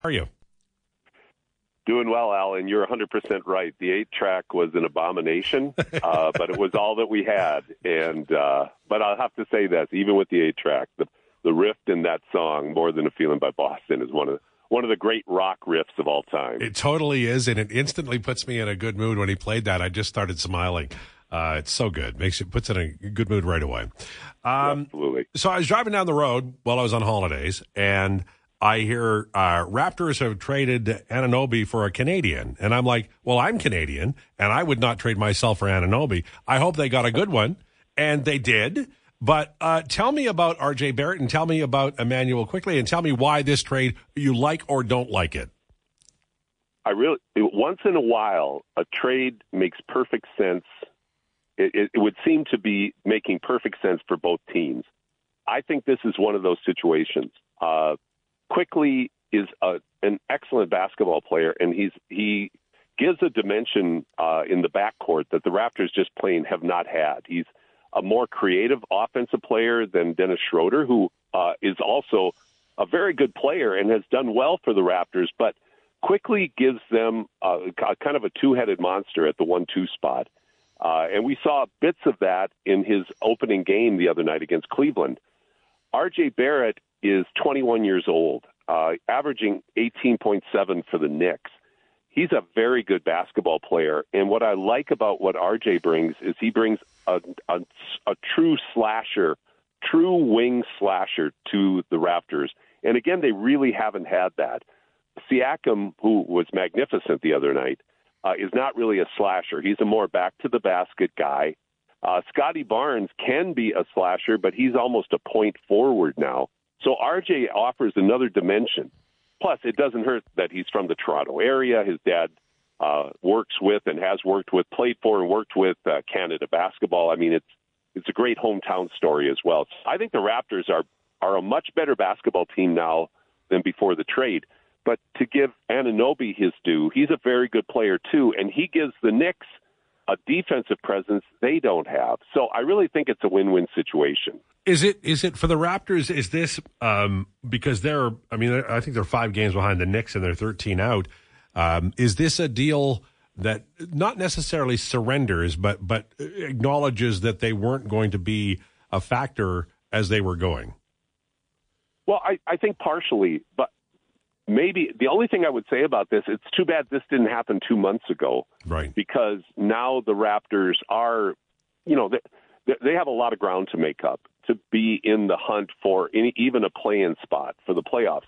How are you? Doing well, Alan. You're 100% right. The eight track was an abomination, uh, but it was all that we had. And uh, but I'll have to say this: even with the eight track, the the riff in that song, "More Than a Feeling" by Boston, is one of one of the great rock riffs of all time. It totally is, and it instantly puts me in a good mood when he played that. I just started smiling. Uh, it's so good. Makes it puts it in a good mood right away. Um, Absolutely. So I was driving down the road while I was on holidays, and I hear uh, Raptors have traded Anunoby for a Canadian, and I'm like, well, I'm Canadian, and I would not trade myself for Anunoby. I hope they got a good one, and they did. But uh, tell me about R.J. Barrett, and tell me about Immanuel Quickley and tell me why this trade you like or don't like it. I really once in a while a trade makes perfect sense it, it would seem to be making perfect sense for both teams. I think this is one of those situations. Uh, Quickley is a, an excellent basketball player, and he's he gives a dimension uh, in the backcourt that the Raptors just plain have not had. He's a more creative offensive player than Dennis Schroeder, who uh, is also a very good player and has done well for the Raptors, but Quickley gives them a kind of a two-headed monster at the one-two spot. Uh, and we saw bits of that in his opening game the other night against Cleveland. RJ Barrett is 21 years old, uh, averaging 18.7 for the Knicks. He's a very good basketball player. And what I like about what RJ brings is he brings a, a, a true slasher, true wing slasher to the Raptors. And again, they really haven't had that. Siakam, who was magnificent the other night, uh, is not really a slasher. He's a more back to the basket guy. Uh, Scottie Barnes can be a slasher, but he's almost a point forward now. So RJ offers another dimension. Plus, it doesn't hurt that he's from the Toronto area. His dad uh, works with and has worked with, played for, and worked with uh, Canada basketball. I mean, it's it's a great hometown story as well. I think the Raptors are are a much better basketball team now than before the trade. But to give Anunoby his due, he's a very good player too, and he gives the Knicks a defensive presence they don't have. So I really think it's a win-win situation. Is it is it for the Raptors? Is this um, because they're? I mean, I think they're five games behind the Knicks and they're thirteen out. Um, is this a deal that not necessarily surrenders, but but acknowledges that they weren't going to be a factor as they were going? Well, I, I think partially, but maybe the only thing I would say about this, it's too bad this didn't happen two months ago. Right. Because now the Raptors are, you know, they, they have a lot of ground to make up to be in the hunt for any, even a play-in spot for the playoffs.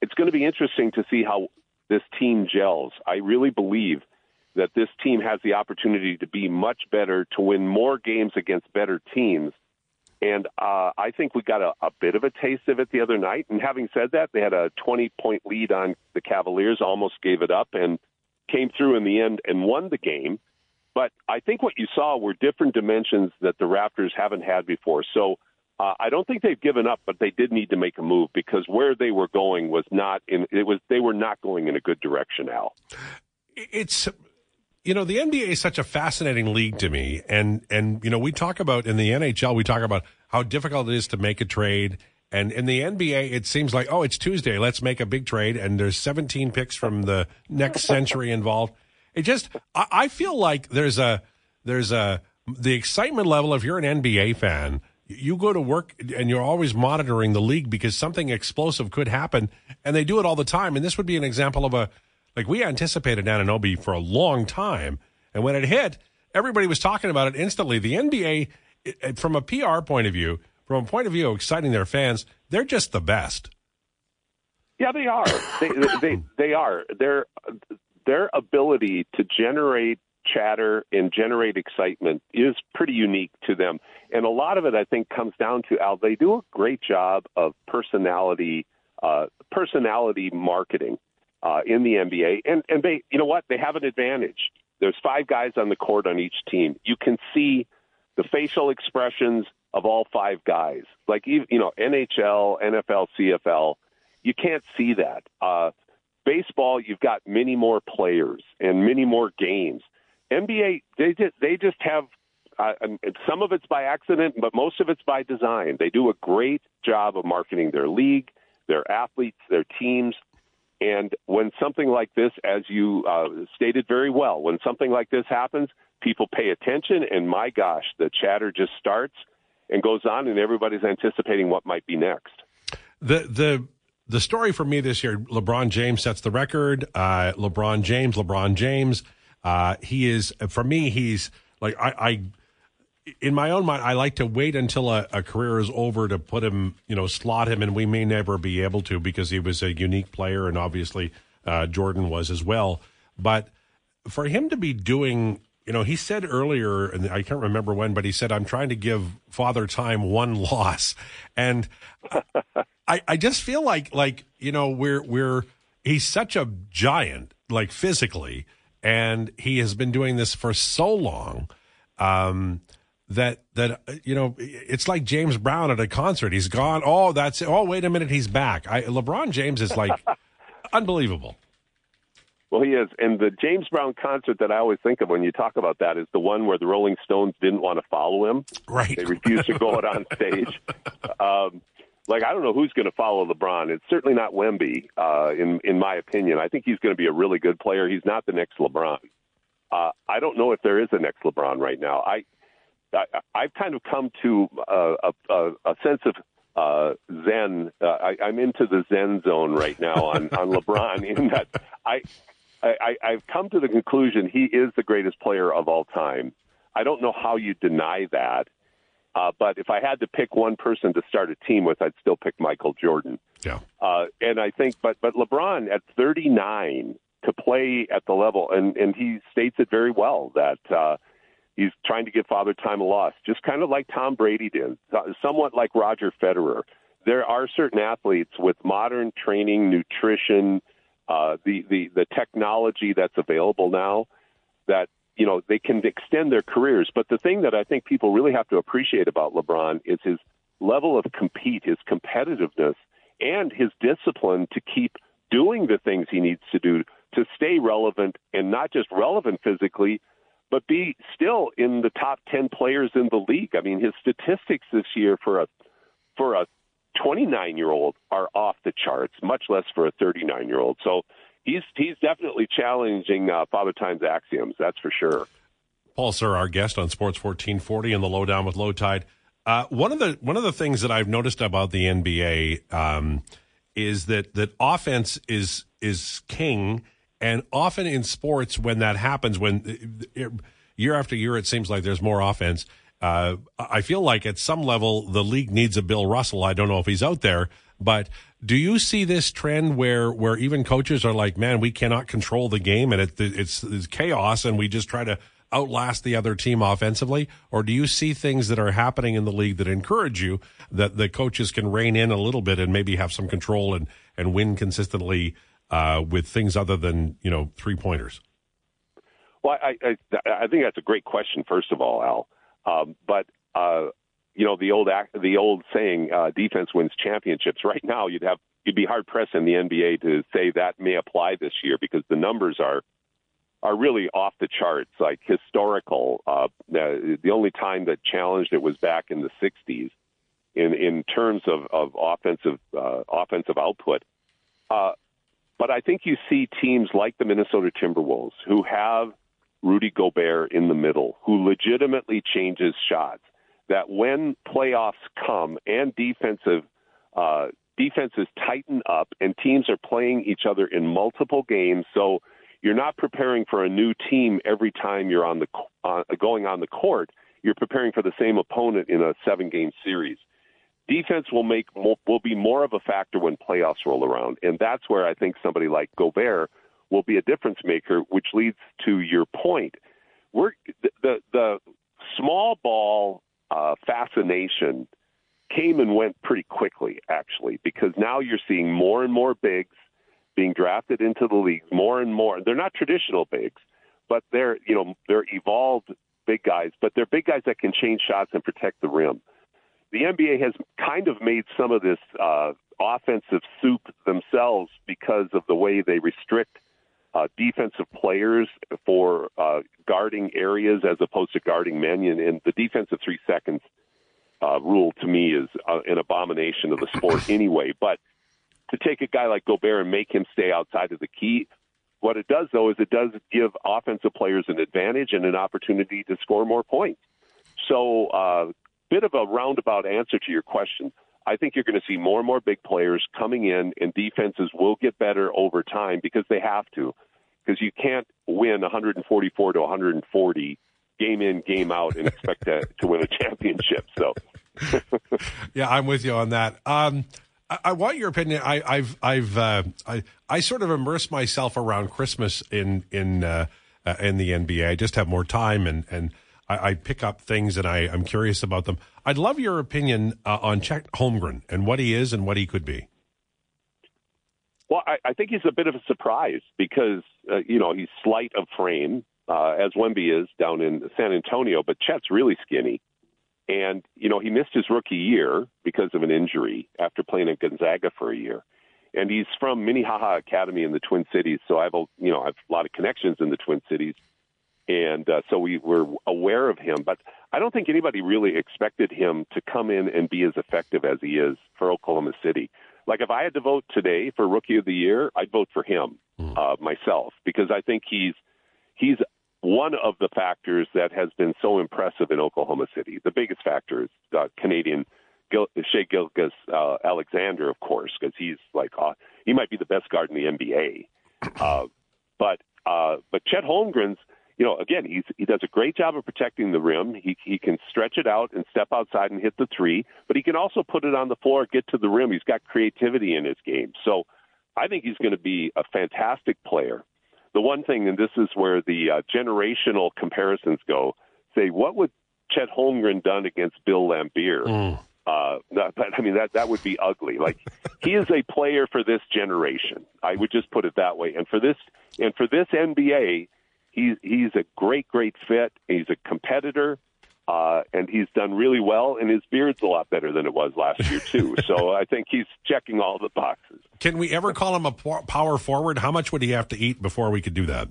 It's going to be interesting to see how this team gels. I really believe that this team has the opportunity to be much better, to win more games against better teams and uh, I think we got a, a bit of a taste of it the other night. And having said that, they had a 20 point lead on the Cavaliers, almost gave it up, and came through in the end and won the game. But I think what you saw were different dimensions that the Raptors haven't had before. So uh, I don't think they've given up, but they did need to make a move because where they were going was not in. It was they were not going in a good direction. Al, it's you know, the NBA is such a fascinating league to me. And, and, you know, we talk about in the NHL, we talk about how difficult it is to make a trade. And in the NBA, it seems like, oh, it's Tuesday. Let's make a big trade. And there's 17 picks from the next century involved. It just, I, I feel like there's a, there's a, the excitement level. If you're an NBA fan, you go to work and you're always monitoring the league because something explosive could happen. And they do it all the time. And this would be an example of a, like we anticipated Anunoby for a long time, and when it hit, everybody was talking about it instantly. The NBA, it, from a PR point of view, from a point of view of exciting their fans, they're just the best. Yeah, they are. they, they they are. Their their ability to generate chatter and generate excitement is pretty unique to them, and a lot of it, I think, comes down to Al. They do a great job of personality uh, personality marketing uh, in the NBA. And and they, you know what? They have an advantage. There's five guys on the court on each team. You can see the facial expressions of all five guys. Like you know, NHL, NFL, CFL, you can't see that. Uh, baseball, you've got many more players and many more games. NBA, they just they just have. Uh, some of it's by accident, but most of it's by design. They do a great job of marketing their league, their athletes, their teams And when something like this, as you uh, stated very well, when something like this happens, people pay attention, and my gosh, the chatter just starts and goes on, and everybody's anticipating what might be next. The the the story for me this year, LeBron James sets the record. Uh, LeBron James, LeBron James, uh, he is for me. He's like I, I, in my own mind, I like to wait until a, a, career is over to put him, you know, slot him, and we may never be able to because he was a unique player, and obviously uh, Jordan was as well. But for him to be doing you know, he said earlier, and I can't remember when, but he said, I'm trying to give Father Time one loss. And I, I just feel like, like, you know, we're, we're, he's such a giant, like physically, and he has been doing this for so long. Um, that that you know it's like James Brown at a concert. He's gone. Oh, that's it. Oh, wait a minute, he's back. I, LeBron James is like unbelievable. Well, he is. And the James Brown concert that I always think of when you talk about that is the one where the Rolling Stones didn't want to follow him. Right. They refused to go out on stage. Um, like I don't know who's going to follow LeBron. It's certainly not Wemby, uh, in in my opinion. I think he's going to be a really good player. He's not the next LeBron. Uh, I don't know if there is a next LeBron right now. I, I I've kind of come to a, a, a sense of uh, Zen. Uh, I, I'm into the Zen zone right now on on LeBron. In that I I, I've come to the conclusion he is the greatest player of all time. I don't know how you deny that. Uh, but if I had to pick one person to start a team with, I'd still pick Michael Jordan. Yeah. Uh, and I think, but but LeBron at 39 to play at the level, and and he states it very well that uh, he's trying to give Father Time a loss, just kind of like Tom Brady did, somewhat like Roger Federer. There are certain athletes with modern training, nutrition, uh, the the the technology that's available now that you know they can extend their careers. But the thing that I think people really have to appreciate about LeBron is his level of compete, his competitiveness, and his discipline to keep doing the things he needs to do to stay relevant and not just relevant physically, but be still in the top 10 players in the league. I mean, his statistics this year for a for a 29 year old are off the charts, much less for a 39 year old. So he's he's definitely challenging uh, Father Time's axioms. That's for sure. Paul Sir, our guest on Sports 1440 and the Lowdown with Lowetide. Uh, one of the one of the things that I've noticed about the NBA um, is that that offense is is king, and often in sports when that happens, when year after year it seems like there's more offense uh, I feel like at some level the league needs a Bill Russell. I don't know if he's out there, but do you see this trend where where even coaches are like, man, we cannot control the game and it, it's, it's chaos, and we just try to outlast the other team offensively? Or do you see things that are happening in the league that encourage you that the coaches can rein in a little bit and maybe have some control and and win consistently uh, with things other than you know three pointers? Well, I, I I think that's a great question. First of all, Al. Um, but uh, you know the old act, the old saying, uh, "Defense wins championships." Right now, you'd have you'd be hard pressed in the NBA to say that may apply this year because the numbers are are really off the charts, like historical. Uh, the only time that challenged it was back in the '60s, in in terms of of offensive uh, offensive output. Uh, but I think you see teams like the Minnesota Timberwolves who have Rudy Gobert in the middle, who legitimately changes shots. That when playoffs come and defensive uh, defenses tighten up and teams are playing each other in multiple games, so you're not preparing for a new team every time you're on the uh, going on the court. You're preparing for the same opponent in a seven game series. Defense will make will be more of a factor when playoffs roll around, and that's where I think somebody like Gobert will be a difference maker, which leads to your point. We're the the, the small ball uh, fascination came and went pretty quickly, actually, because now you're seeing more and more bigs being drafted into the league, more and more. They're not traditional bigs, but they're you know they're evolved big guys, but they're big guys that can change shots and protect the rim. The NBA has kind of made some of this uh, offensive soup themselves because of the way they restrict uh, defensive players for uh, guarding areas as opposed to guarding men. And, and the defensive three seconds uh, rule to me is uh, an abomination of the sport anyway. But to take a guy like Gobert and make him stay outside of the key. What it does, though, is it does give offensive players an advantage and an opportunity to score more points. So, uh, bit of a roundabout answer to your question. I think you're going to see more and more big players coming in, and defenses will get better over time because they have to. Because you can't win 144 to 140 game in, game out, and expect to, to win a championship. So, yeah, I'm with you on that. Um, I, I, want your opinion. I, I've, I've, uh, I, I sort of immerse myself around Christmas in in uh, uh, in the NBA. I just have more time, and and I, I pick up things, and I, I'm curious about them. I'd love your opinion uh, on Chet Holmgren and what he is and what he could be. Well, I, I think he's a bit of a surprise because uh, you know he's slight of frame, uh, as Wemby is down in San Antonio, but Chet's really skinny. And, you know, he missed his rookie year because of an injury after playing at Gonzaga for a year. And he's from Minnehaha Academy in the Twin Cities, so I have a you know I have a lot of connections in the Twin Cities, and uh, so we were aware of him. But I don't think anybody really expected him to come in and be as effective as he is for Oklahoma City. Like if I had to vote today for Rookie of the Year, I'd vote for him mm. uh, myself because I think he's he's one of the factors that has been so impressive in Oklahoma City. The biggest factor is uh, Canadian Gil- Shai Gilgeous uh, Alexander, of course, because he's like uh, he might be the best guard in the NBA. Uh, but uh, but Chet Holmgren's, you know, again, he's he does a great job of protecting the rim. He he can stretch it out and step outside and hit the three, but he can also put it on the floor, get to the rim. He's got creativity in his game, so I think he's going to be a fantastic player the one thing, and this is where the uh, generational comparisons go, say, what would Chet Holmgren done against Bill Laimbeer? Mm. Uh, but, I mean, that, that would be ugly. Like, he is a player for this generation. I would just put it that way. And for this, and for this NBA, he's, he's a great, great fit. He's a competitor. Uh, and he's done really well, and his beard's a lot better than it was last year too. so I think he's checking all the boxes. Can we ever call him a power forward? How much would he have to eat before we could do that?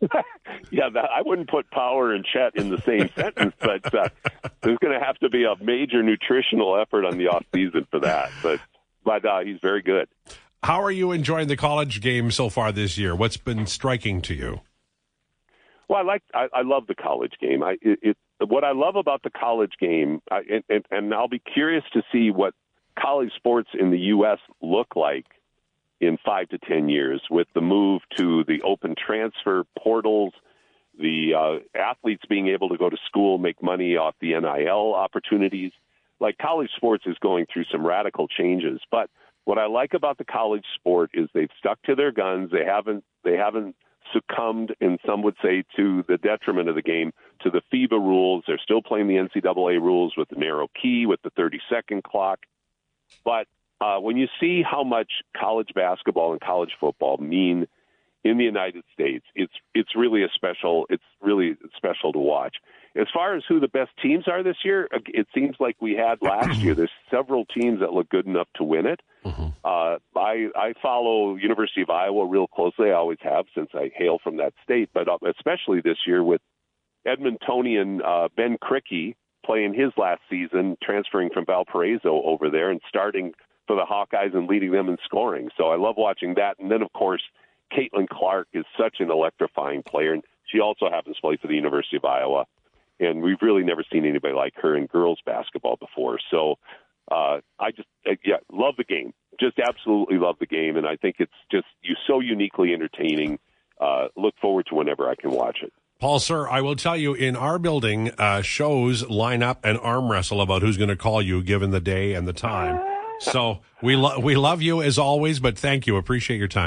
yeah, that, I wouldn't put power and Chet in the same sentence, but uh, there's going to have to be a major nutritional effort on the off season for that. But but uh, he's very good. How are you enjoying the college game so far this year? What's been striking to you? Well, I like I, I love the college game. I it, it what I love about the college game, I, and, and, and I'll be curious to see what college sports in the U.S. look like in five to ten years with the move to the open transfer portals, the uh, athletes being able to go to school, make money off the NIL opportunities. Like college sports is going through some radical changes, but what I like about the college sport is they've stuck to their guns. They haven't they haven't succumbed, and some would say to the detriment of the game, to the FIBA rules. They're still playing the NCAA rules with the narrow key, with the 30 second clock. But uh, when you see how much college basketball and college football mean in the United States, it's it's really a special it's really special to watch. As far as who the best teams are this year, it seems like we had last year. There's several teams that look good enough to win it. Mm-hmm. Uh, I I follow University of Iowa real closely. I always have since I hail from that state, but uh, especially this year with Edmontonian uh, Ben Krikke playing his last season, transferring from Valparaiso over there and starting for the Hawkeyes and leading them in scoring. So I love watching that. And then of course, Caitlin Clark is such an electrifying player, and she also happens to play for the University of Iowa and we've really never seen anybody like her in girls basketball before. So uh, I just uh, yeah love the game, just absolutely love the game, and I think it's just you so uniquely entertaining. Uh, look forward to whenever I can watch it. Paul, sir, I will tell you in our building, uh, shows line up and arm wrestle about who's going to call you given the day and the time. So we lo- we love you as always, but thank you. Appreciate your time.